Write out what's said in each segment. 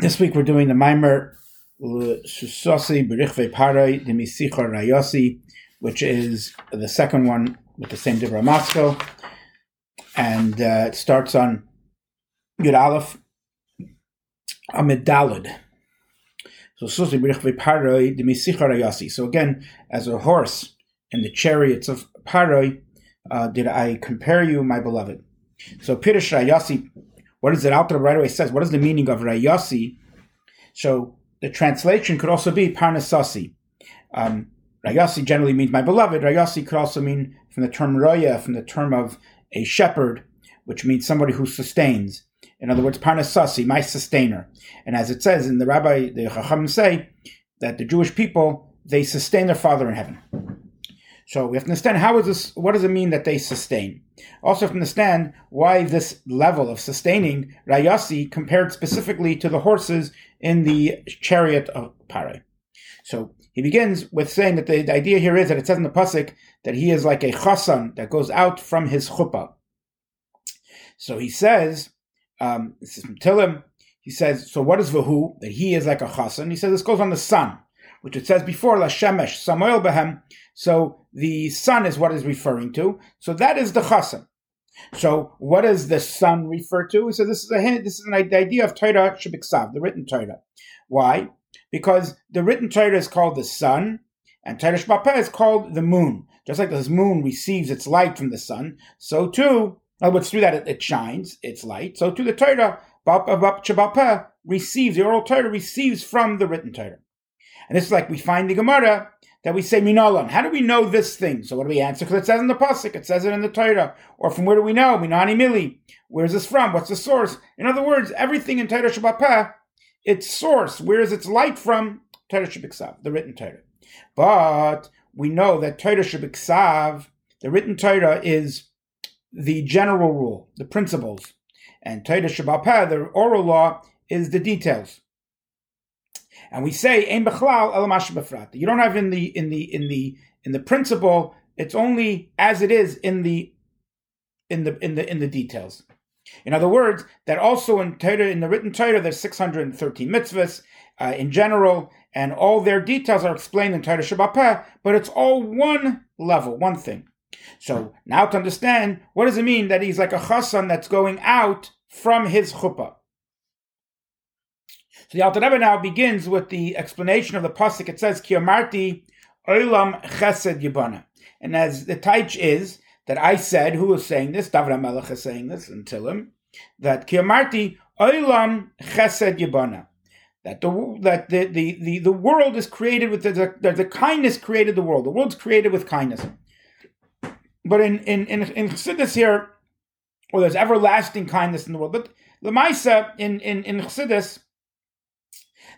This week we're doing the Maimer Susosi Berichve Parai de Misicha Rayosi, which is the second one with the same Dibra Moscow. And uh, it starts on Yud Aleph Amid Dalid. So Susosi Berichve Parai de Misicha Rayosi. So again, as a horse in the chariots of Parai, uh, did I compare you, my beloved? So Pirish Rayasi, what is it? Alter right away says, what is the meaning of Rayasi? So the translation could also be Parnasasi. Um, Rayasi generally means my beloved. Rayasi could also mean from the term Roya, from the term of a shepherd, which means somebody who sustains. In other words, Parnasasi, my sustainer. And as it says in the Rabbi, the Chacham say that the Jewish people, they sustain their Father in heaven. So we have to understand how is this, what does it mean that they sustain? Also have to understand why this level of sustaining Rayasi compared specifically to the horses in the chariot of Pare. So he begins with saying that the, the, idea here is that it says in the pasuk that he is like a chasan that goes out from his chuppah. So he says, um, this is from Tilim, he says, so what is Vahu? That he is like a chasan. He says this goes on the sun, which it says before, La Shemesh, Samuel Behem. So the sun is what is referring to. So that is the chasan. So what does the sun refer to? So this is a hint, this is an idea of Torah Shabiksav, the written Torah. Why? Because the written Torah is called the sun, and Torah Shabapeh is called the moon. Just like this moon receives its light from the sun, so too, uh, in other words, through that it, it shines its light. So too the Torah Shabapeh receives, the oral Torah receives from the written Torah. And this is like we find the Gemara that we say minalam. How do we know this thing? So what do we answer? Because it says in the pasuk, it says it in the Torah. Or from where do we know? Minani mili. Where's this from? What's the source? In other words, everything in Torah Shabbat its source. Where is its light from? Torah Shabbat the written Torah. But we know that Torah Shabbat the written Torah, is the general rule, the principles, and Torah Shabbat the oral law, is the details and we say ein bechlal el You don't have in the in the in the in the principle. It's only as it is in the in the in the in the details. In other words, that also in Torah, in the written Torah, there's 613 mitzvahs uh, in general, and all their details are explained in Torah Shabbat but it's all one level, one thing. So now to understand, what does it mean that he's like a chassan that's going out from his chuppah? So the Alter Rebbe now begins with the explanation of the pasuk. It says, "Kiyamarti olam chesed yibana," and as the taich is that I said, who was saying this? David Melech is saying this until him that Kiyamarti olam chesed yibana. That the that the, the, the, the world is created with the, the, the kindness created the world. The world's created with kindness. But in in in, in Chassidus here, well, there's everlasting kindness in the world. But Lamaisa in in in Chassidus,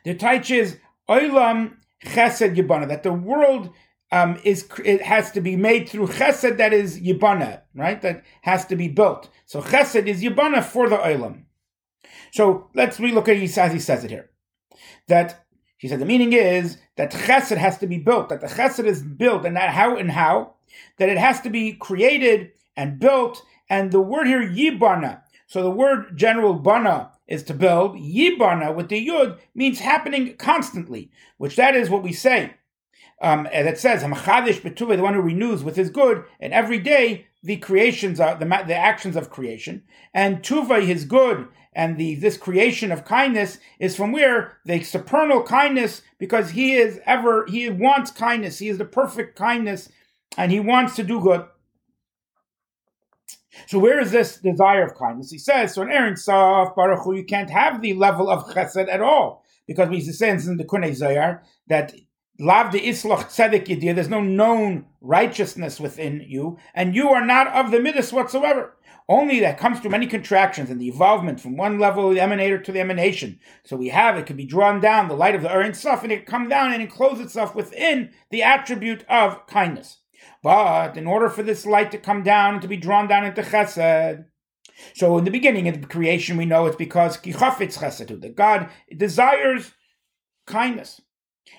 the taich is oilam chesed yibana that the world um, is it has to be made through chesed that is yibana, right? That has to be built. So chesed is yibana for the oilam. So let's relook at as he says it here. That he said the meaning is that chesed has to be built. That the chesed is built, and that how and how that it has to be created and built. And the word here yibana. So the word general bana is to build. Yibana with the yud means happening constantly, which that is what we say. Um, that says Hamachadish Betuve, the one who renews with his good, and every day the creations are the, the actions of creation, and Tuva his good, and the this creation of kindness is from where the supernal kindness, because he is ever he wants kindness, he is the perfect kindness, and he wants to do good. So where is this desire of kindness? He says, so in Aaron Saf, Baruch Hu, you can't have the level of chesed at all. Because he says in the Kunei Zayar that Lav de Islach Tzedek Yedir, there's no known righteousness within you, and you are not of the midas whatsoever. Only that comes through many contractions and the evolvement from one level of the emanator to the emanation. So we have it can be drawn down, the light of the Aaron Saf, and it come down and enclose itself within the attribute of kindness. But in order for this light to come down and to be drawn down into chesed, so in the beginning of the creation, we know it's because kichafitz chesed, that God desires kindness,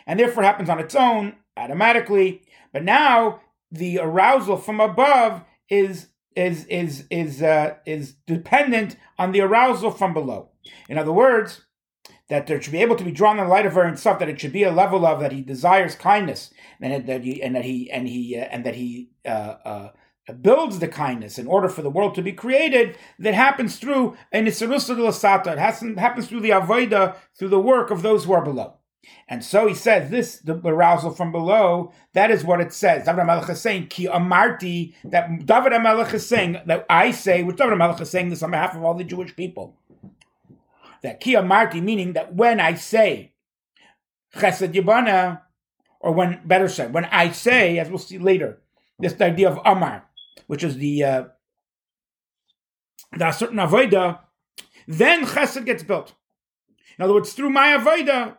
and therefore happens on its own automatically. But now the arousal from above is is is is uh, is dependent on the arousal from below. In other words, that there should be able to be drawn in the light of her and stuff, that it should be a level of that he desires kindness, and that he and that he and he uh, and that he uh, uh, builds the kindness in order for the world to be created. That happens through an isarusa de lasata. It happens happens through the avoda, through the work of those who are below. And so he says this, the arousal from below, that is what it says. David HaMelech is saying, Ki amarti, that David HaMelech is saying, that I say, which David HaMelech is saying this on behalf of all the Jewish people that kia marti, meaning that when I say chesed yibana, or when, better said, when I say, as we'll see later, this idea of amar, which is the uh, the certain avoida, then chesed gets built. In other words, through my avoida,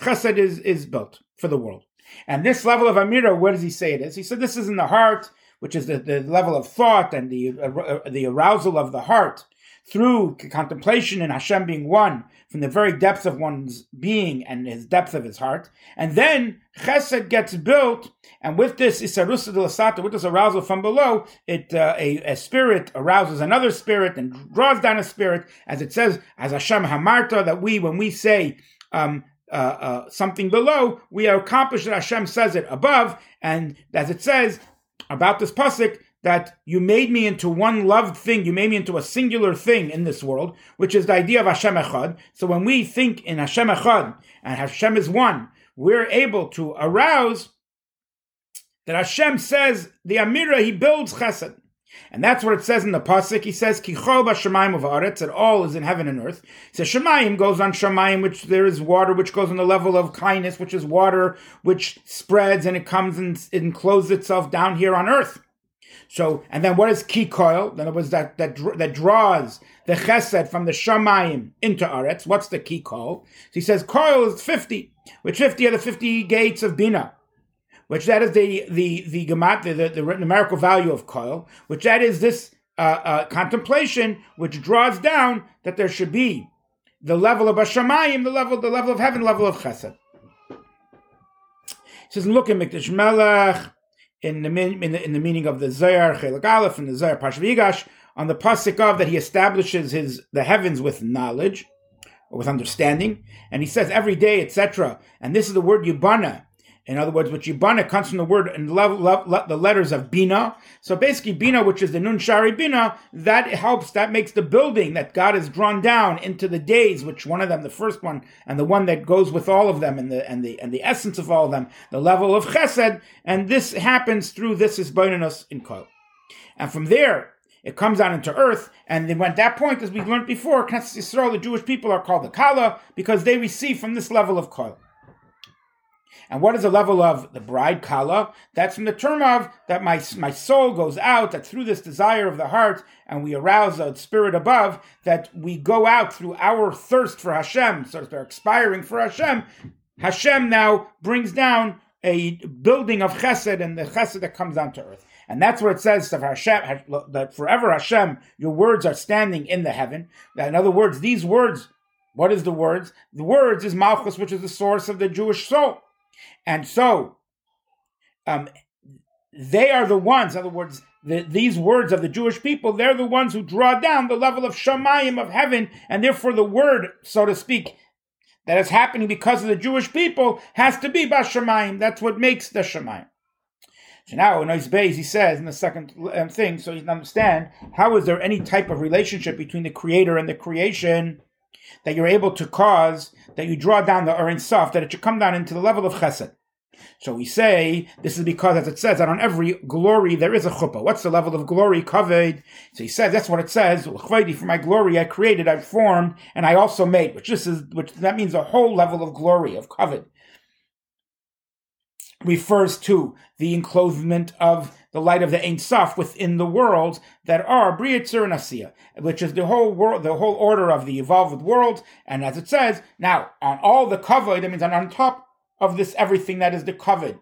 chesed is, is built for the world. And this level of amira, where does he say it is? He said this is in the heart, which is the, the level of thought and the uh, the arousal of the heart through contemplation and Hashem being one from the very depths of one's being and his depth of his heart. And then Chesed gets built, and with this Isarusa de Lasata, with this arousal from below, it uh, a, a, spirit arouses another spirit and draws down a spirit, as it says, as Hashem Hamarta, that we, when we say, um, uh, uh, something below, we accomplish that Hashem says it above, and as it says about this pasuk, that you made me into one loved thing, you made me into a singular thing in this world, which is the idea of Hashem Echad. So when we think in Hashem Echad and Hashem is one, we're able to arouse that Hashem says the Amira, he builds chesed. And that's what it says in the pasuk. He says, "Kichol b'shamayim of that all is in heaven and earth. He says Shemayim goes on Shemayim, which there is water, which goes on the level of kindness, which is water which spreads and it comes and encloses itself down here on earth. So, and then what is ki koil? In other words, that that that draws the chesed from the shamayim into aretz. What's the ki koil? So he says koil is fifty, which fifty are the fifty gates of bina, which that is the the the gamat the, the, the numerical value of koil, which that is this uh, uh, contemplation which draws down that there should be the level of Hashamayim, the level the level of heaven, level of chesed. He says, look at Mikdash Melech in the, in the, in the meaning of the Zohar Chelik Aleph and the Zohar Pashvigash on the pasuk of that he establishes his the heavens with knowledge or with understanding, and he says every day, etc. And this is the word yubana, in other words, which Yibana comes from the word and level love the letters of Bina. So basically, Bina, which is the Nun Shari Bina, that helps, that makes the building that God has drawn down into the days, which one of them, the first one, and the one that goes with all of them, and the and the and the essence of all of them, the level of Chesed, and this happens through this is Boinanus in Kol. And from there, it comes down into earth, and then at that point, as we learned before, Yisrael, the Jewish people are called the Kala because they receive from this level of Kol. And what is the level of the bride kala? That's from the term of that my, my soul goes out, that through this desire of the heart, and we arouse the spirit above, that we go out through our thirst for Hashem, so they're expiring for Hashem. Hashem now brings down a building of chesed and the chesed that comes down to earth. And that's what it says of Hashem, that forever Hashem, your words are standing in the heaven. In other words, these words, what is the words? The words is Malchus, which is the source of the Jewish soul. And so, um, they are the ones, in other words, the, these words of the Jewish people, they're the ones who draw down the level of Shamayim of heaven, and therefore the word, so to speak, that is happening because of the Jewish people has to be Bashamayim. That's what makes the Shamayim. So now in Beis, he says in the second um, thing, so you can understand how is there any type of relationship between the creator and the creation that you're able to cause that you draw down the Urin Sof, that it should come down into the level of Chesed. So we say this is because, as it says, that on every glory there is a chuppah. What's the level of glory covered? So he says that's what it says. For my glory I created, I formed, and I also made. Which this is which that means a whole level of glory of covered refers to the enclosement of the light of the Ein Sof within the worlds that are Briyatzur and Asiya, which is the whole world, the whole order of the evolved world. And as it says, now on all the cover, that means on, top of this everything that is the covered.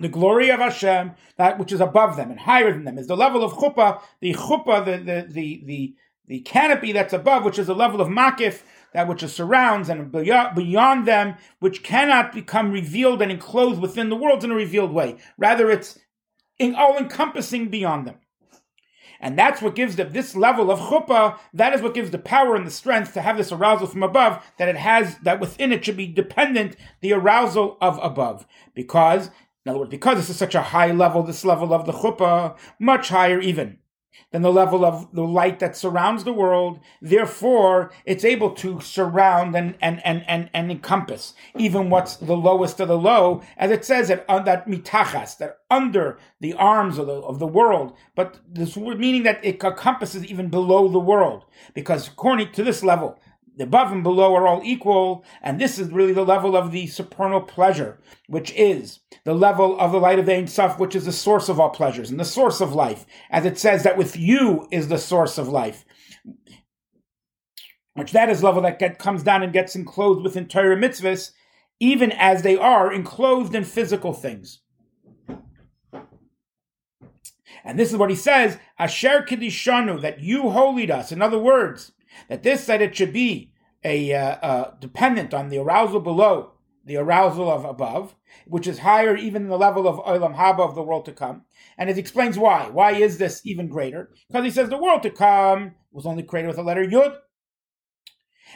The glory of Hashem, that which is above them and higher than them, is the level of chuppah, the chuppah, the the the the, the canopy that's above, which is the level of makif, that which surrounds and beyond them, which cannot become revealed and enclosed within the world in a revealed way. Rather, it's all encompassing beyond them. And that's what gives them this level of chuppah, that is what gives the power and the strength to have this arousal from above, that it has, that within it should be dependent the arousal of above. Because, in other words, because this is such a high level, this level of the chuppah, much higher even than the level of the light that surrounds the world. Therefore, it's able to surround and, and, and, and, and encompass even what's the lowest of the low, as it says that, uh, that mitachas, that under the arms of the, of the world, but this meaning that it encompasses even below the world, because according to this level, the above and below are all equal, and this is really the level of the supernal pleasure, which is the level of the light of the Ein Sof, which is the source of all pleasures and the source of life, as it says that with you is the source of life. Which that is level that get, comes down and gets enclosed within Torah mitzvahs, even as they are enclosed in physical things. And this is what he says, Asher Kiddishanu, that you holied us. In other words, that this said it should be a uh, uh, dependent on the arousal below the arousal of above, which is higher even than the level of Olam Haba of the world to come. And it explains why. Why is this even greater? Because he says the world to come was only created with the letter Yud.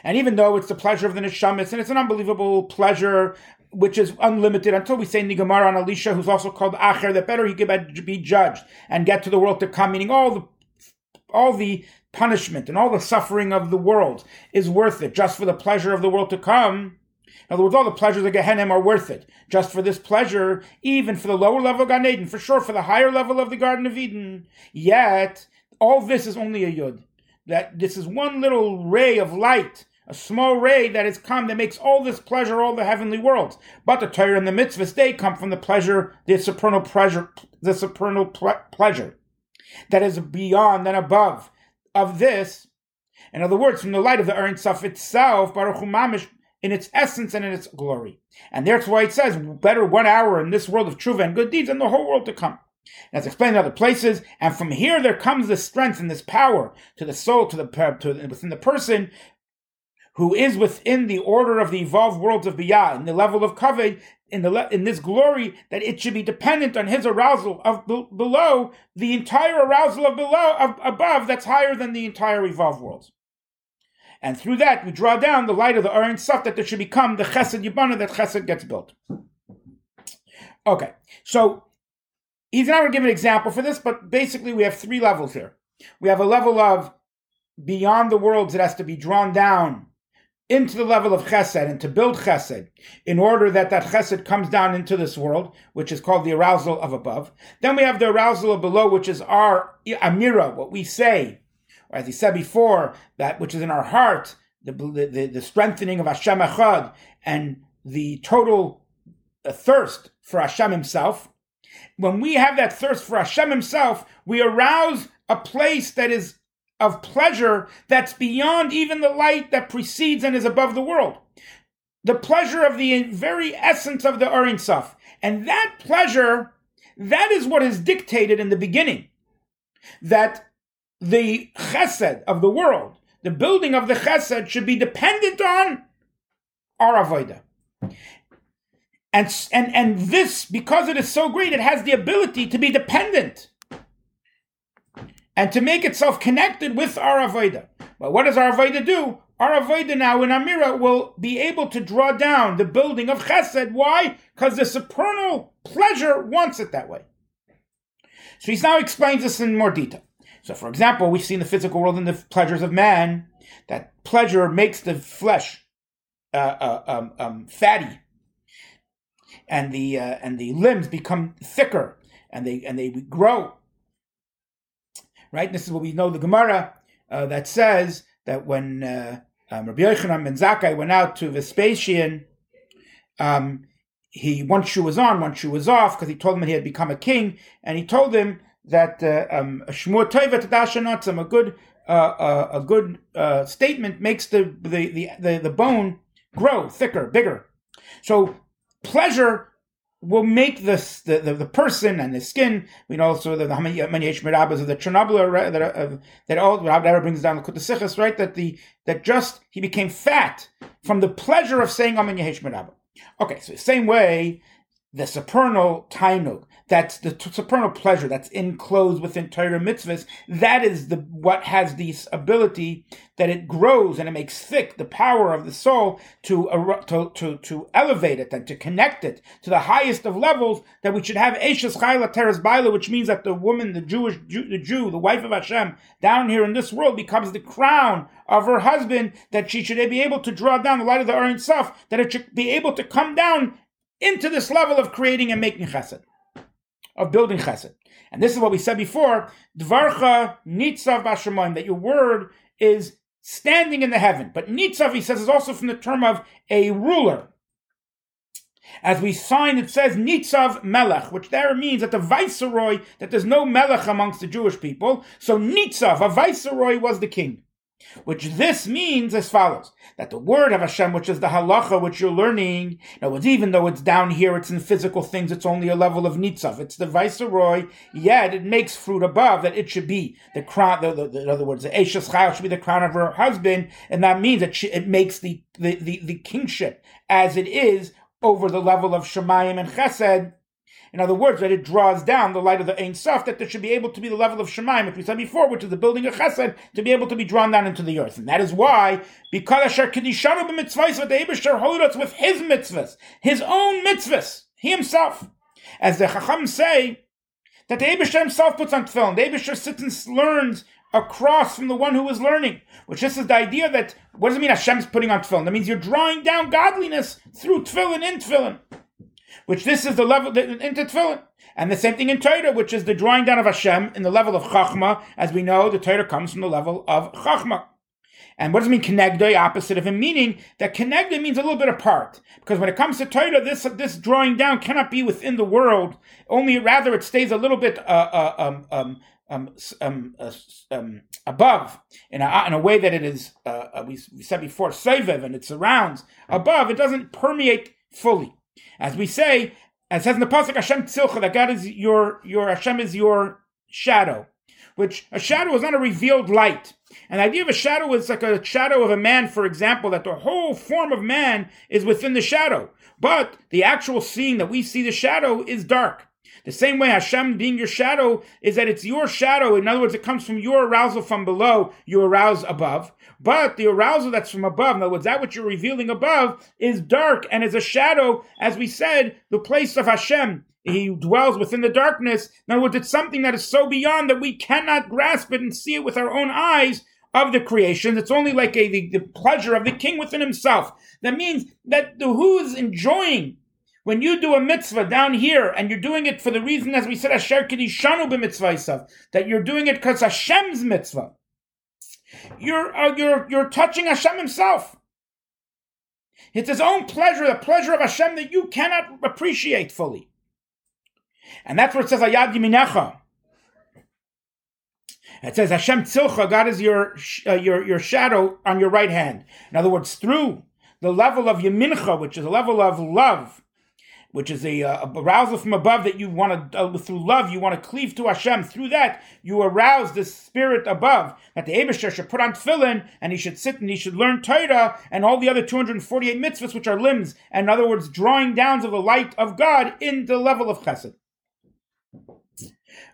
And even though it's the pleasure of the Neshamis, and it's an unbelievable pleasure which is unlimited until we say Gemara on Elisha, who's also called Acher, that better he could be judged and get to the world to come, meaning all the all the punishment and all the suffering of the world is worth it just for the pleasure of the world to come. In other words, all the pleasures of Gehenna are worth it. Just for this pleasure, even for the lower level of Gan Eden, for sure, for the higher level of the Garden of Eden. Yet, all this is only a Yud. That this is one little ray of light, a small ray that has come that makes all this pleasure, all the heavenly worlds. But the Torah and the mitzvahs, they come from the pleasure, the supernal pleasure, the supernal ple- pleasure that is beyond and above of this. In other words, from the light of the Ein Sof itself, Baruch Hu Mamish, in its essence and in its glory. And that's why it says, better one hour in this world of tshuva and good deeds than the whole world to come. That's explained in other places, and from here there comes this strength and this power to the soul, to the uh, to within the person, who is within the order of the evolved worlds of Biyah, in the level of Kaveh, in the in this glory, that it should be dependent on his arousal of be, below the entire arousal of below of above that's higher than the entire evolved world. And through that, we draw down the light of the Ein Sof that there should become the Chesed Yibana that Chesed gets built. Okay, so he's not going to give an example for this, but basically we have three levels here. We have a level of beyond the worlds that has to be drawn down into the level of chesed and to build chesed in order that that chesed comes down into this world, which is called the arousal of above. Then we have the arousal of below, which is our amira, what we say, or as he said before, that which is in our heart, the, the, the strengthening of Hashem Echad and the total uh, thirst for Hashem himself. When we have that thirst for Hashem himself, we arouse a place that is of pleasure that's beyond even the light that precedes and is above the world. The pleasure of the very essence of the Ein Sof. And that pleasure, that is what is dictated in the beginning. That the chesed of the world, the building of the chesed should be dependent on our avodah. And, and, and this, because it is so great, it has the ability to be dependent and to make itself connected with our Avodah. But what does our Avodah do? Our Avodah now in Amira will be able to draw down the building of Chesed. Why? Because the supernal pleasure wants it that way. So he now explains this in more detail. So, for example, we see in the physical world in the pleasures of man that pleasure makes the flesh uh, uh, um, um, fatty, and the uh, and the limbs become thicker, and they and they grow right? This is what we know the Gemara uh, that says that when uh, um, Rabbi Yochanan ben Zakkai went out to Vespasian, um, he one shoe was on, one shoe was off, because he told him he had become a king, and he told him that uh, um, shmur a good uh, uh, a good uh, statement makes the the, the the bone grow thicker, bigger. So pleasure will make the, the, the, person and the skin. We know also the, many Rabbis of the Chernobyl that that all Rabbi brings down the Kutasichas, right? That the that just he became fat from the pleasure of saying Amen Yehesh Okay, so same way the supernal tainug, that's the t- supernal pleasure that's enclosed within Torah mitzvahs, that is the what has this ability that it grows and it makes thick the power of the soul to, to, to, to elevate it and to connect it to the highest of levels that we should have. Eshes Chayla Teres Baila, which means that the woman, the Jewish Jew, the Jew, the wife of Hashem, down here in this world becomes the crown of her husband, that she should be able to draw down the light of the Orin Saf, that it should be able to come down into this level of creating and making chesed, of building chesed. And this is what we said before, Dvarcha Nitzav Bashamoim, that your word is standing in the heaven. But Nitzav, he says, is also from the term of a ruler. As we sign, it says Nitzav Melech, which there means that the viceroy, that there's no Melech amongst the Jewish people. So Nitzav, a viceroy, was the king. Which this means as follows that the word of Hashem, which is the halacha which you're learning, now even though it's down here, it's in physical things, it's only a level of nitzav, it's the viceroy, yet it makes fruit above that it should be the crown, the, the, the, in other words, the Eshes Chayil should be the crown of her husband, and that means that she, it makes the, the, the, the kingship as it is over the level of Shemayim and Chesed, in other words, that it draws down the light of the Ein Sof, that there should be able to be the level of Shemaim, which we said before, which is the building of Chesed, to be able to be drawn down into the earth. And that is why, because Asher Kedishanu b'mitzvahs, what the holded with his mitzvahs, his own mitzvahs, he himself. As the Chacham say, that the Eibusher himself puts on tefillin. The Eibusher sits and learns across from the one who is learning, which this is the idea that, what does it mean Hashem's putting on tefillin? That means you're drawing down godliness through tefillin in tefillin which this is the level into tefillin. And the same thing in Torah, which is the drawing down of Hashem in the level of Chachma. As we know, the Torah comes from the level of Chachma. And what does it mean kenegdoi, opposite of him? Meaning that kenegdoi means a little bit apart. Because when it comes to Torah, this, this drawing down cannot be within the world. Only rather it stays a little bit uh, uh, um, um, um, um, uh, um, above in a, in a way that it is, uh, uh we, we said before, sevev, and it surrounds above. It doesn't permeate fully. As we say, as says in the pasuk, Hashem tzilcha, that God is your your Hashem is your shadow, which a shadow is not a revealed light. And the idea of a shadow is like a shadow of a man, for example, that the whole form of man is within the shadow. But the actual seeing that we see the shadow is dark. The same way Hashem being your shadow is that it's your shadow. In other words, it comes from your arousal from below, you arouse above. But the arousal that's from above, in other words, that which you're revealing above is dark and is a shadow, as we said, the place of Hashem. He dwells within the darkness. In other words, it's something that is so beyond that we cannot grasp it and see it with our own eyes of the creation. It's only like a, the, the pleasure of the king within himself. That means that the who is enjoying when you do a mitzvah down here and you're doing it for the reason, as we said, Asher Kedishanu b'mitzvah that you're doing it because Hashem's mitzvah. You're, uh, you're, you're touching Hashem himself. It's his own pleasure, the pleasure of Hashem that you cannot appreciate fully. And that's what it says, Ayad Yiminecha. It says Hashem Tzilcha, God is your, uh, your, your shadow on your right hand. In other words, through the level of Yemincha, which is a level of love, which is a, uh, a arousal from above that you want to, uh, through love, you want to cleave to Hashem. Through that, you arouse this spirit above that the Abishar should put on tefillin and he should sit and he should learn Torah and all the other 248 mitzvahs, which are limbs, and in other words, drawing downs of the light of God in the level of chesed.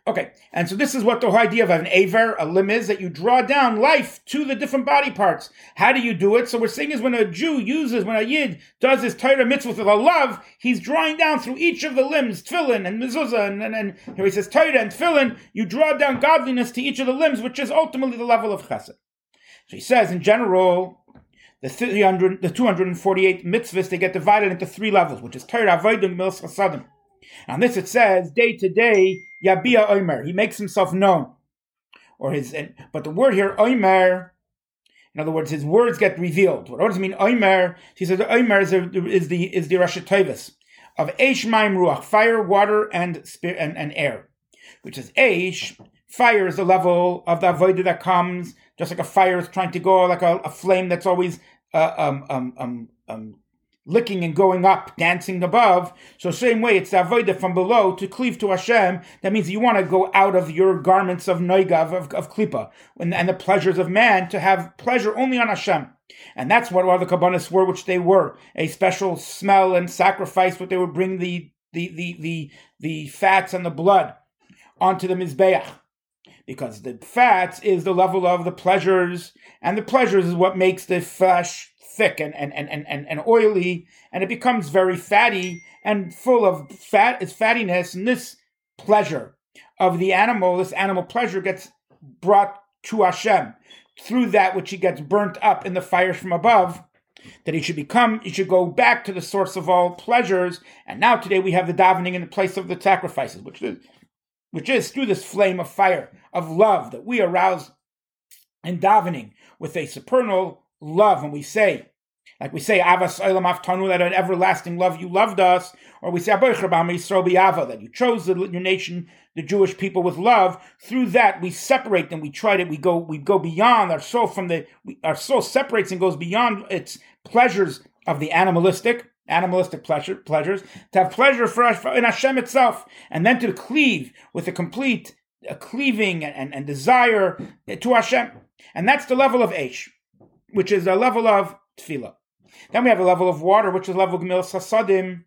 Okay, and so this is what the whole idea of an aver, a limb is, that you draw down life to the different body parts. How do you do it? So we're saying is when a Jew uses, when a Yid does his Torah mitzvah with a love, he's drawing down through each of the limbs, tefillin and mezuzah, and, and, and here he says Torah and tefillin, you draw down godliness to each of the limbs, which is ultimately the level of chesed. So he says, in general, the 300, the 248 mitzvahs, they get divided into three levels, which is Torah, Avodah, Mils, Chasadim. On this it says, day to day, Yabia Omer. He makes himself known. Or his but the word here, Omer, in other words, his words get revealed. What does it mean, Omer? He says Omer is, is the is the Rosh of Eish Maim Ruach, fire, water, and spirit and, and air. Which is Eish, fire is the level of the avodah that comes, just like a fire is trying to go, like a, a flame that's always uh, um, um, um, um licking and going up, dancing above. So same way, it's the avodah from below to cleave to Hashem. That means you want to go out of your garments of noigav, of, of klipa, and, and, the pleasures of man to have pleasure only on Hashem. And that's what all the kabbanis were, which they were. A special smell and sacrifice, what they would bring the the the the, the fats and the blood onto the mizbeach because the fats is the level of the pleasures, and the pleasures is what makes the flesh thick and, and, and, and, and oily, and it becomes very fatty and full of fat, its fattiness, and this pleasure of the animal, this animal pleasure gets brought to Hashem through that which he gets burnt up in the fires from above, that he should become, he should go back to the source of all pleasures. And now today we have the davening in the place of the sacrifices, which is, which is through this flame of fire of love that we arouse in davening with a supernal love, and we say, like we say, Avas Olam Aftanu, that an everlasting love you loved us, or we say, that you chose the, your nation, the Jewish people with love. Through that, we separate them, we try to, we go, we go beyond our soul from the, we, our soul separates and goes beyond its pleasures of the animalistic, animalistic pleasure, pleasures, to have pleasure for us in Hashem itself, and then to cleave with a complete a cleaving and, and desire to Hashem. And that's the level of Aish, which is a level of Tefillah. Then we have a level of water, which is level of Gmil Sasadim,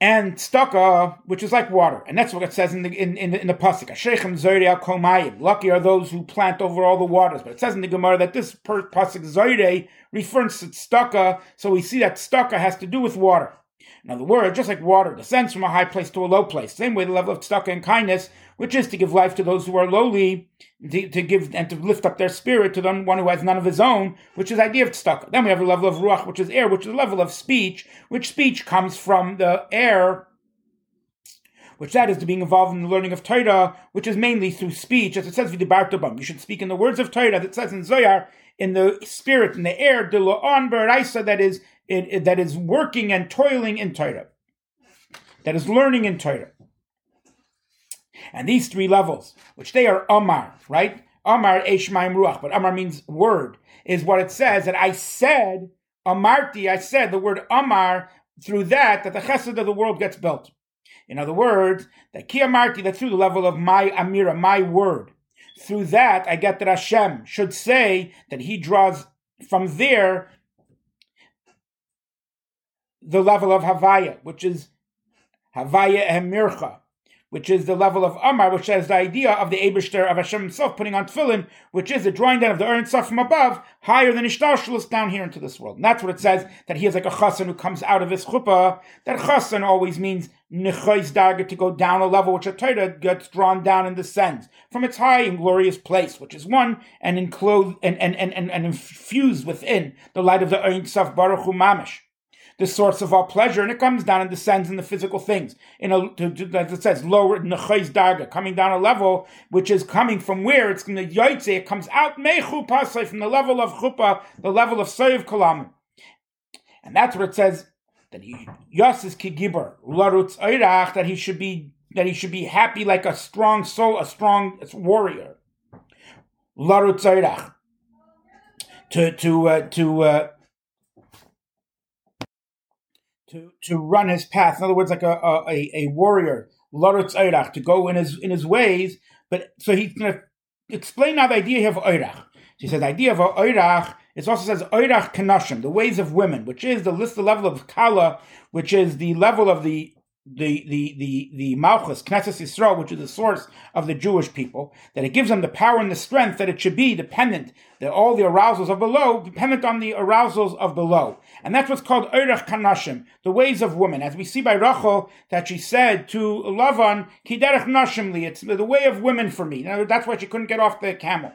and staka, which is like water, and that's what it says in the in, in, in the pasuk. Shechem al komayim. Lucky are those who plant over all the waters. But it says in the Gemara that this pasuk zoyre refers to staka, so we see that staka has to do with water. In other words, just like water descends from a high place to a low place, same way the level of tzedakah and kindness, which is to give life to those who are lowly, to, to, give and to lift up their spirit to the one who has none of his own, which is the idea of tzedakah. Then we have a level of ruach, which is air, which is the level of speech, which speech comes from the air which that is to being involved in the learning of Torah, which is mainly through speech, as it says You should speak in the words of Torah, that it says in Zohar, in the spirit, in the air, de that is it, it, that is working and toiling in Torah, that is learning in Torah. And these three levels, which they are Amar, right? Amar Eshmaim Ruach, but Amar means word, is what it says that I said, Amarti, I said the word Amar, through that, that the chesed of the world gets built. In other words, that Ki Amarti, that through the level of my Amira, my word, through that I get that Hashem should say that he draws from there the level of Havaya, which is Havaya Emircha, which is the level of Amar, which has the idea of the Abishter of Hashem himself putting on tefillin, which is the drawing down of the Ern from above, higher than Ishtarshalis down here into this world. And that's what it says, that he is like a chassan who comes out of his chuppah. That chassan always means nechayz darga to go down a level which a Torah gets drawn down and descends from its high and glorious place, which is one and enclosed and, and, and, and, and infused within the light of the Ein Sof Baruch Hu Mamish the source of all pleasure, and it comes down and descends in the physical things. In a, to, to, as it says, lower nechayz darga, coming down a level which is coming from where it's going to yoitze. It comes out mechu pasay from the level of chupa, the level of sayiv kolam, and that's what it says that he yasis kigibur larutz oirach that he should be that he should be happy like a strong soul, a strong warrior. Larutz oirach to to uh, to uh, to to run his path. In other words, like a a, a warrior, to go in his in his ways. But so he's going to explain now the idea of Eirach. So he says the idea of Eirach. It also says Eirach Kanashim, the ways of women, which is the list, the level of Kala, which is the level of the the the the the Malchus Knesset Yisrael, which is the source of the Jewish people, that it gives them the power and the strength that it should be dependent, that all the arousals of below dependent on the arousals of below, and that's what's called Eirach Kanashim, the ways of women, as we see by Rachel that she said to Lavan, Kiderech Nashimli, it's the way of women for me. Now, That's why she couldn't get off the camel.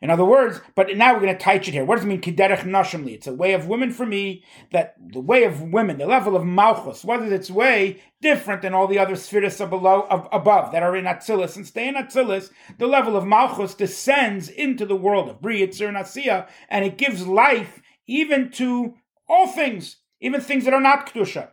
In other words, but now we're going to teach it here. What does it mean, kiderech nashimli? It's a way of women for me, that the way of women, the level of malchus, what is its way different than all the other spheres of below, of, above that are in Atzilus and stay in Atzilus, the level of malchus descends into the world of Bri, Yitzir, and Asiya, and it gives life even to all things, even things that are not Kedusha.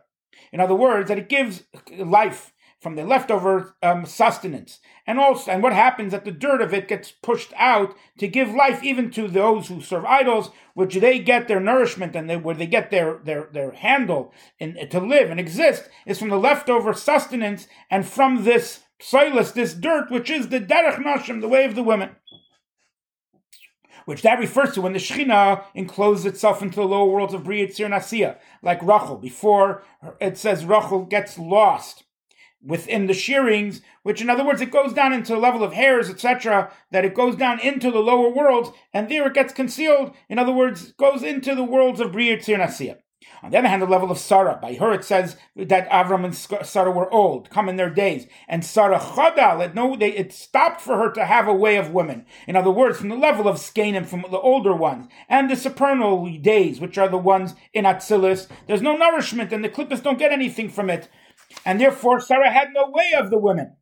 In other words, that it gives life from the leftover um, sustenance. And also, and what happens that the dirt of it gets pushed out to give life even to those who serve idols, which they get their nourishment and they, where they get their their their handle in, to live and exist is from the leftover sustenance and from this soilus, this dirt, which is the derech nashim, the way of the women. which that refers to when the Shekhinah encloses itself into the lower worlds of Bria Tzir Nasiya, like Rachel. Before it says Rachel gets lost within the shearings, which in other words, it goes down into the level of hairs, etc., that it goes down into the lower worlds, and there it gets concealed. In other words, goes into the worlds of Bria Tzir On the other hand, the level of Sarah, by her it says that Avram and Sarah were old, come in their days. And Sarah Chadal, it, no, they, it stopped for her to have a way of women. In other words, from the level of Skanim, from the older ones, and the supernal days, which are the ones in Atzilus, there's no nourishment, and the Clippus don't get anything from it. And therefore, Sarah had no way of the women.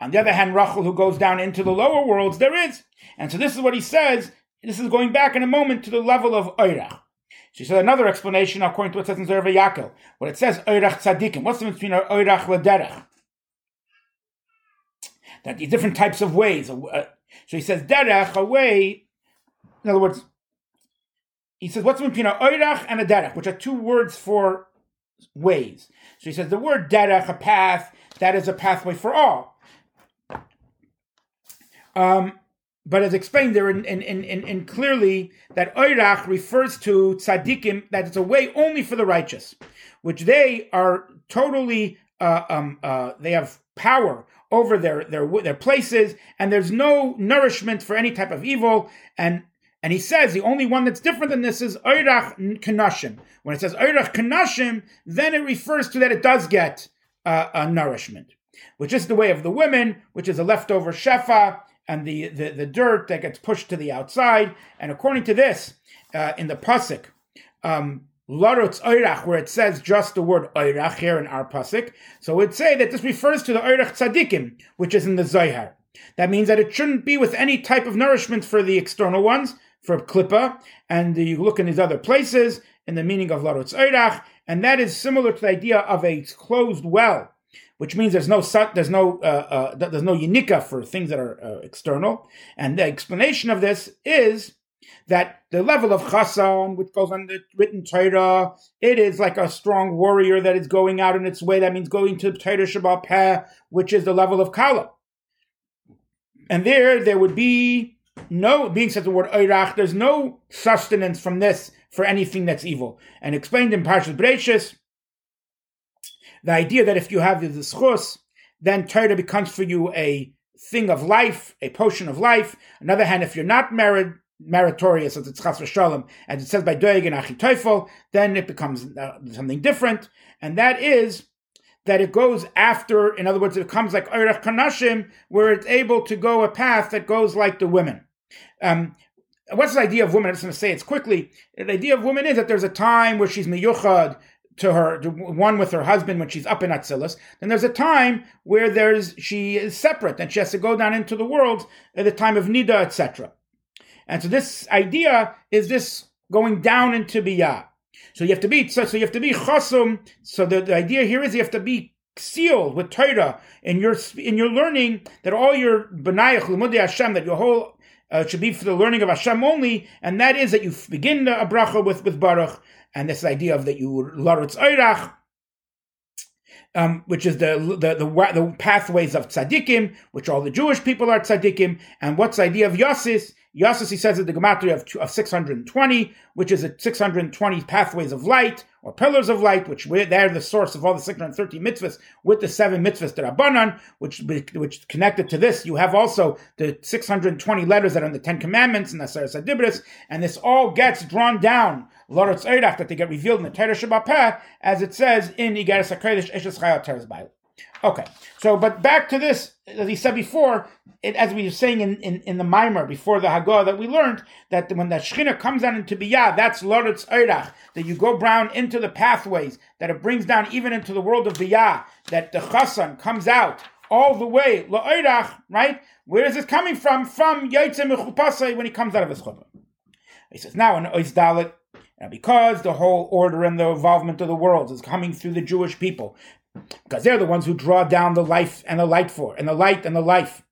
On the other hand, Rachel, who goes down into the lower worlds, there is. And so this is what he says. This is going back in a moment to the level of Oirach. She said another explanation according to what it says in Zerva Yakel. What it says, Oirach Tzadikim. What's the difference between Oirach Lederach? That the different types of ways. So he says Derech, a way. In other words, he says what's between Oirach and a Derech, which are two words for ways. So he says the word Derech, a path, that is a pathway for all. Um, but as explained there in, clearly that oirach refers to tzaddikim, that it's a way only for the righteous, which they are totally, uh, um, uh, they have power over their, their, their places, and there's no nourishment for any type of evil, and and he says the only one that's different than this is oirach kanashim. When it says oirach kanashim, then it refers to that it does get uh, a nourishment, which is the way of the women, which is a leftover shefa, and the, the, the dirt that gets pushed to the outside. And according to this, uh, in the pasuk, um, Larutz Oirach, where it says just the word Oirach here in our pasuk, so it'd say that this refers to the Oirach Tzadikim, which is in the Zohar. That means that it shouldn't be with any type of nourishment for the external ones, for Klippa, and you look in these other places in the meaning of Larutz Oirach, and that is similar to the idea of a closed well which means there's no there's no uh, uh, there's no unika for things that are uh, external. And the explanation of this is that the level of chasan, which goes on the written Torah, it is like a strong warrior that is going out in its way. That means going to the Torah Shabbat Peh, which is the level of kala. And there, there would be no, being said the word oirach, there's no sustenance from this for anything that's evil. And explained in Parshas Bereshis, the idea that if you have the schus, then Torah becomes for you a thing of life, a potion of life. On the other hand, if you're not married, meritorious as it's chas v'shalom, as it says by Doeg and Achitoifel, then it becomes uh, something different, and that is that it goes after, in other words, it comes like Kanashim, where it's able to go a path that goes like the women. Um, what's the idea of women? I'm just going to say it quickly. The idea of women is that there's a time where she's miyuchad, to her to one with her husband when she's up in Atzilus. Then there's a time where there's she is separate and she has to go down into the world at the time of Nida, etc. And so this idea is this going down into Biyah. So you have to be so, so you have to be chasum. So the, the idea here is you have to be sealed with Torah in your in your learning that all your benayach lumudi Hashem that your whole uh, should be for the learning of Hashem only, and that is that you begin a bracha with with Baruch, and this idea of that you laritz oirach, um, which is the, the, the the pathways of tzaddikim, which all the Jewish people are tzaddikim, and what's the idea of yasis? He says, that the gematria of, of 620, which is a 620 pathways of light or pillars of light, which they're the source of all the 630 mitzvahs, with the seven mitzvahs that are banan, which which connected to this. You have also the 620 letters that are in the Ten Commandments and the Seres Adibris, and this all gets drawn down Loretz Eirach that they get revealed in the Torah Shabbat as it says in Igeres HaKodesh Eshes Chayot Teres. Okay, so but back to this, as he said before, it, as we were saying in, in, in the Mimer before the Haggadah, that we learned that when the Shechina comes down into Biyah, that's Loretz Eirach, that you go down into the pathways, that it brings down even into the world of Biyah, that the Chassan comes out all the way, Lo'eirach, right? Where is this coming from? From Yaitze Mechupasai when he comes out of his chuppah. He says, now in Oiz Dalit, now, because the whole order and the involvement of the world is coming through the Jewish people, because they're the ones who draw down the life and the light for, and the light and the life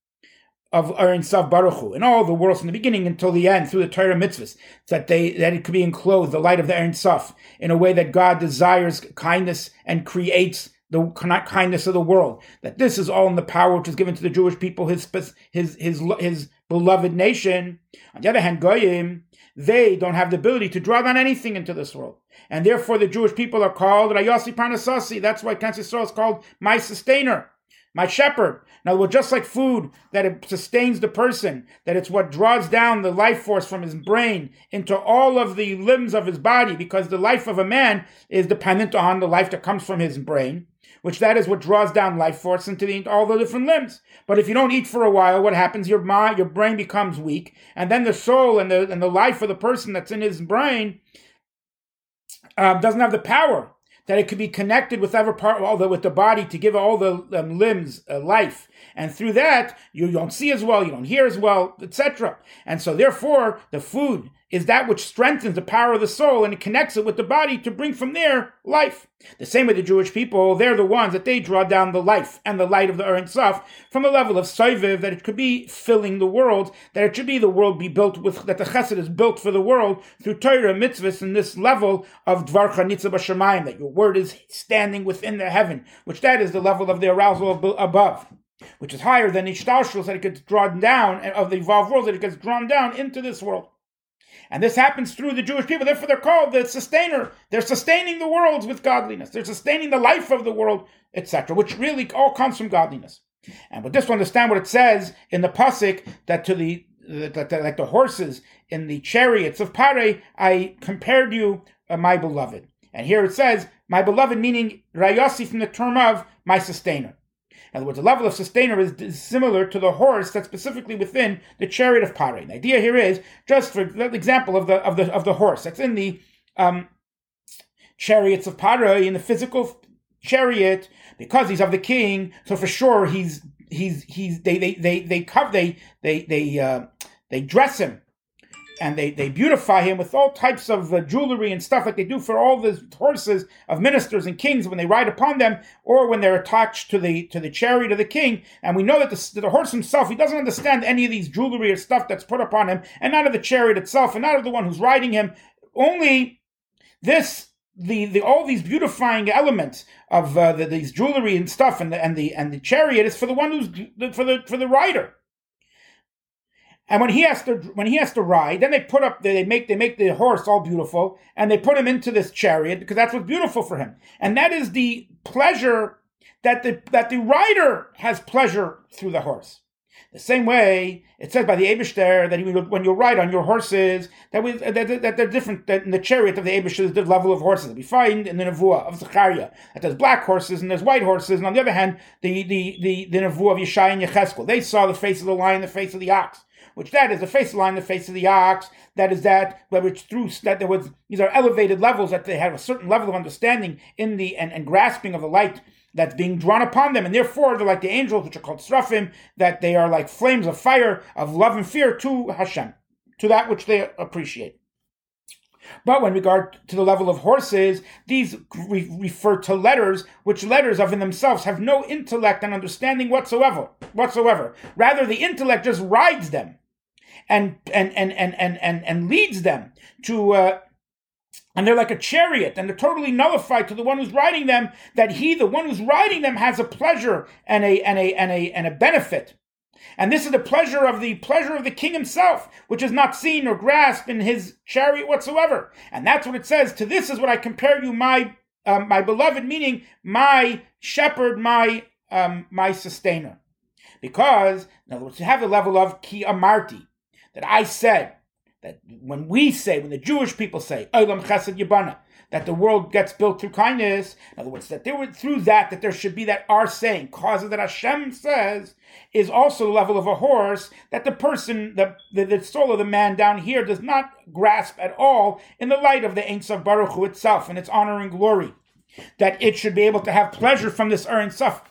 of Aaron Sav Baruch Hu, and all the worlds from the beginning until the end through the Torah mitzvahs, that they that it could be enclosed, the light of the Aaron Saf, in a way that God desires kindness and creates the kindness of the world. That this is all in the power which is given to the Jewish people, his his his his beloved nation. On the other hand, Goyim, they don't have the ability to draw down anything into this world. And therefore the Jewish people are called Rayasi Parnasasi. That's why Knesset Yisrael is called my sustainer, my shepherd. Now, words, just like food, that it sustains the person, that it's what draws down the life force from his brain into all of the limbs of his body, because the life of a man is dependent on the life that comes from his brain which that is what draws down life force into all the different limbs. But if you don't eat for a while, what happens? Your mind, your brain becomes weak, and then the soul and the and the life of the person that's in his brain uh, doesn't have the power that it could be connected with every part, the, with the body to give all the um, limbs uh, life, and through that you don't see as well, you don't hear as well, etc. And so, therefore, the food is that which strengthens the power of the soul and it connects it with the body to bring from there life. The same with the Jewish people, they're the ones that they draw down the life and the light of the Ein Sof from a level of Soiviv that it could be filling the world, that it should be the world be built with, that the Chesed is built for the world through Torah mitzvahs in this level of Dvarcha Nitzav B'Shamayim, that your word is standing within the heaven, which that is the level of the arousal above which is higher than Ishtalshus that it gets drawn down of the evolved world that it gets drawn down into this world. And this happens through the Jewish people. Therefore, they're called the sustainer. They're sustaining the worlds with godliness. They're sustaining the life of the world, etc., which really all comes from godliness. And with this, to understand what it says in the pasuk that to the that, like the horses in the chariots of Pare, I compared you, uh, my beloved. And here it says, my beloved, meaning Rayasi from the term of my sustainer. In other words, the level of sustainer is, similar to the horse that's specifically within the chariot of Pare. The idea here is just for the example of the of the of the horse that's in the um, chariots of Pare in the physical chariot because he's of the king. So for sure he's he's he's they they they they cover they they they uh, they dress him and they, they beautify him with all types of uh, jewelry and stuff like they do for all the horses of ministers and kings when they ride upon them or when they're attached to the to the chariot of the king. And we know that the, the horse himself he doesn't understand any of these jewelry or stuff that's put upon him and not of the chariot itself and not of the one who's riding him. Only this the, the all these beautifying elements of uh, the, these jewelry and stuff and the and the and the chariot is for the one who's for the for the rider and when he has to when he has to ride, then they put up they make they make the horse all beautiful and they put him into this chariot because that's what's beautiful for him. And that is the pleasure that the that the rider has pleasure through the horse. The same way it says by the Abishter that when you ride on your horses, that, we, that, that they're different. That in the chariot of the Abishter, the level of horses that we find in the Nevuah of Zechariah. That there's black horses and there's white horses, and on the other hand, the the the, the Nevuah of Yeshai and Yecheskel. They saw the face of the lion, the face of the ox which that is the face line, the face of the ox. That is that which through that there was these are elevated levels that they have a certain level of understanding in the and, and grasping of the light that's being drawn upon them, and therefore they're like the angels, which are called srafim, that they are like flames of fire of love and fear to Hashem, to that which they appreciate. But when regard to the level of horses, these re- refer to letters, which letters of in themselves have no intellect and understanding whatsoever. Whatsoever, rather the intellect just rides them and and and and and and, and leads them to uh, and they're like a chariot and they're totally nullified to the one who's riding them that he the one who's riding them has a pleasure and a and a and a and a benefit. And this is the pleasure of the pleasure of the king himself which is not seen or grasped in his chariot whatsoever. And that's what it says to this is what i compare you my um, my beloved meaning my shepherd my um, my sustainer. Because in other words you have the level of ki amarti that I said that when we say, when the Jewish people say, Olam Chesed Yibana, that the world gets built through kindness. In other words, that there were through that that there should be that our saying, causes that Hashem says, is also the level of a horse that the person, the, the, the soul of the man down here does not grasp at all in the light of the Ein Sof Baruch Hu itself and its honor and glory. That it should be able to have pleasure from this Ein Sof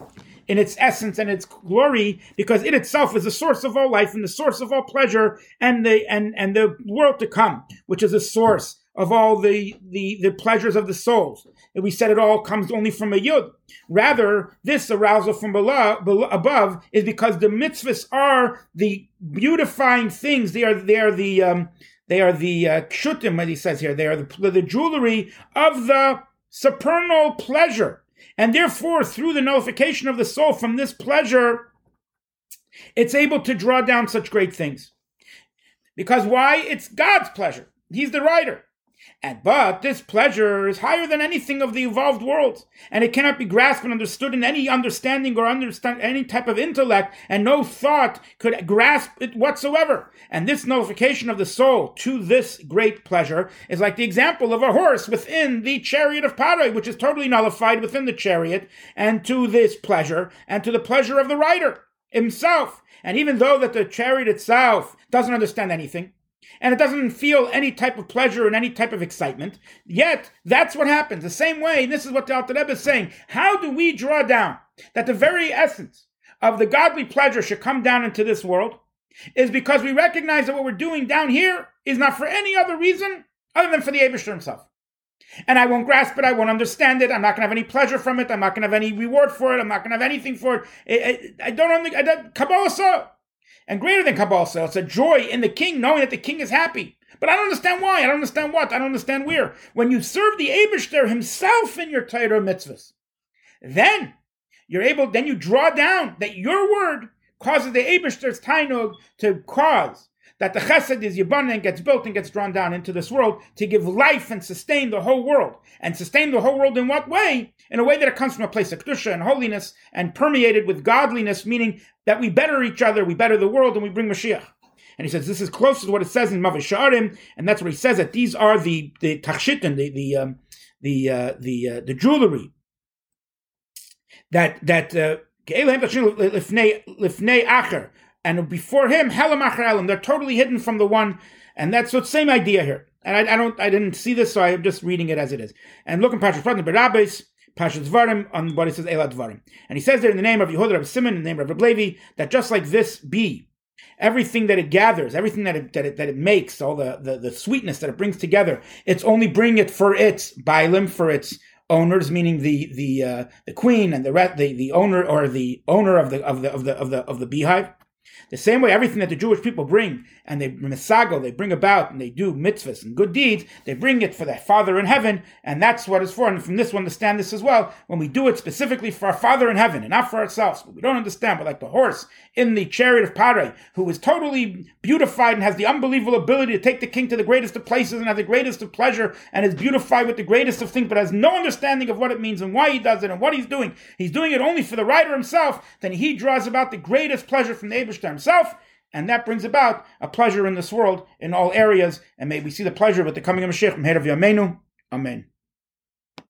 in its essence and its glory, because it itself is the source of all life and the source of all pleasure and the and and the world to come, which is the source of all the the, the pleasures of the souls. And we said it all comes only from a yud. Rather, this arousal from below, below, above is because the mitzvahs are the beautifying things. They are they are the um, they are the uh, kshutim, as he says here. They are the, the jewelry of the supernal pleasure and therefore, through the nullification of the soul from this pleasure, It's able to draw down such great things. Because why? It's God's pleasure. He's the writer. And but this pleasure is higher than anything of the evolved world, and it cannot be grasped and understood in any understanding or understand any type of intellect, and no thought could grasp it whatsoever. And this nullification of the soul to this great pleasure is like the example of a horse within the chariot of Paroi, which is totally nullified within the chariot, and to this pleasure, and to the pleasure of the rider himself. And even though that the chariot itself doesn't understand anything, and it doesn't feel any type of pleasure and any type of excitement. Yet, that's what happens. The same way, this is what the Alter Rebbe is saying. How do we draw down that the very essence of the godly pleasure should come down into this world? Is because we recognize that what we're doing down here is not for any other reason other than for the Abishter himself. And I won't grasp it. I won't understand it. I'm not going to have any pleasure from it. I'm not going to have any reward for it. I'm not going to have anything for it. I, I, I don't. I don't Kabbalah and greater than Kabbalah. It's a joy in the king, knowing that the king is happy. But I don't understand why. I don't understand what. I don't understand where. When you serve the Abishter himself in your Torah mitzvahs, then you're able, then you draw down that your word causes the Abishter's tainug to cause that the chesed is yibana and gets built and gets drawn down into this world to give life and sustain the whole world. And sustain the whole world in what way? In a way that it comes from a place of kedusha and holiness and permeated with godliness, meaning that we better each other, we better the world, and we bring Mashiach. And he says this is close to what it says in Mavisharim, and that's what he says that these are the the tachshitin, the the um, the uh, the uh, the jewelry that that uh, and before him, Helam Acher They're totally hidden from the one, and that's the same idea here. And I, I, don't, I didn't see this, so I'm just reading it as it is. And look in Pashas Pratim Berabes, Pashas Dvarim, on what it says Eileh Dvarim, and he says there in the name of Yehuda Rabbi Simon, in the name of Rabbi that just like this bee, everything that it gathers, everything that it, that it, that it makes, all the, the, the sweetness that it brings together, it's only bringing it for its bailim, for its owners, meaning the the uh, the queen and the the the owner or the owner of the of the of the of the of the beehive. The same way everything that the Jewish people bring and they misago, they bring about and they do mitzvahs and good deeds, they bring it for their Father in heaven, and that's what it's for. And from this we understand this as well. When we do it specifically for our Father in heaven and not for ourselves, but we don't understand, but like the horse in the chariot of Pare, who is totally beautified and has the unbelievable ability to take the king to the greatest of places and have the greatest of pleasure and is beautified with the greatest of things, but has no understanding of what it means and why he does it and what he's doing. He's doing it only for the rider himself, then he draws about the greatest pleasure from the Abishter himself, and that brings about a pleasure in this world in all areas. And may we see the pleasure with the coming of Mashiach from Yameinu. Amen.